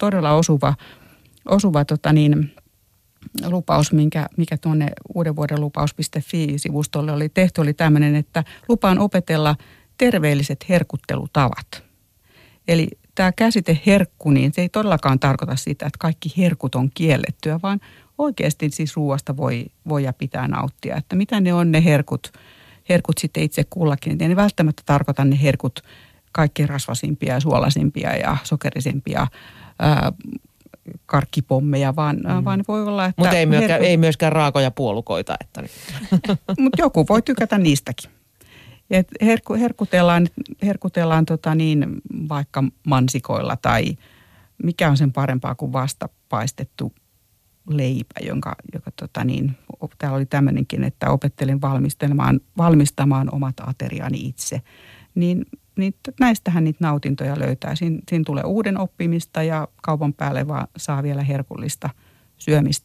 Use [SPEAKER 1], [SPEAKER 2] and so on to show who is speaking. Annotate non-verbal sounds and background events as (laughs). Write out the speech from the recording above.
[SPEAKER 1] todella osuva, osuva tota niin, lupaus, minkä, mikä tuonne uuden vuoden lupaus.fi-sivustolle oli tehty, oli tämmöinen, että lupaan opetella terveelliset herkuttelutavat. Eli tämä käsite herkku, niin se ei todellakaan tarkoita sitä, että kaikki herkut on kiellettyä, vaan oikeasti siis ruoasta voi, voi ja pitää nauttia. Että mitä ne on ne herkut, herkut sitten itse kullakin. Ei ne välttämättä tarkoita ne herkut kaikkein rasvasimpia ja suolasimpia ja sokerisimpia ää, karkkipommeja, vaan, mm. vaan voi olla, että...
[SPEAKER 2] Mutta ei, myöskään, herkut... ei myöskään raakoja puolukoita. Että... (laughs)
[SPEAKER 1] Mutta joku voi tykätä niistäkin. Et herku, herkutellaan, herkutellaan tota niin, vaikka mansikoilla tai mikä on sen parempaa kuin vastapaistettu leipä, jonka, joka tota niin, täällä oli tämmöinenkin, että opettelin valmistamaan, valmistamaan omat ateriani itse. Niin, niin näistähän niitä nautintoja löytää. Siin, siinä tulee uuden oppimista ja kaupan päälle vaan saa vielä herkullista syömistä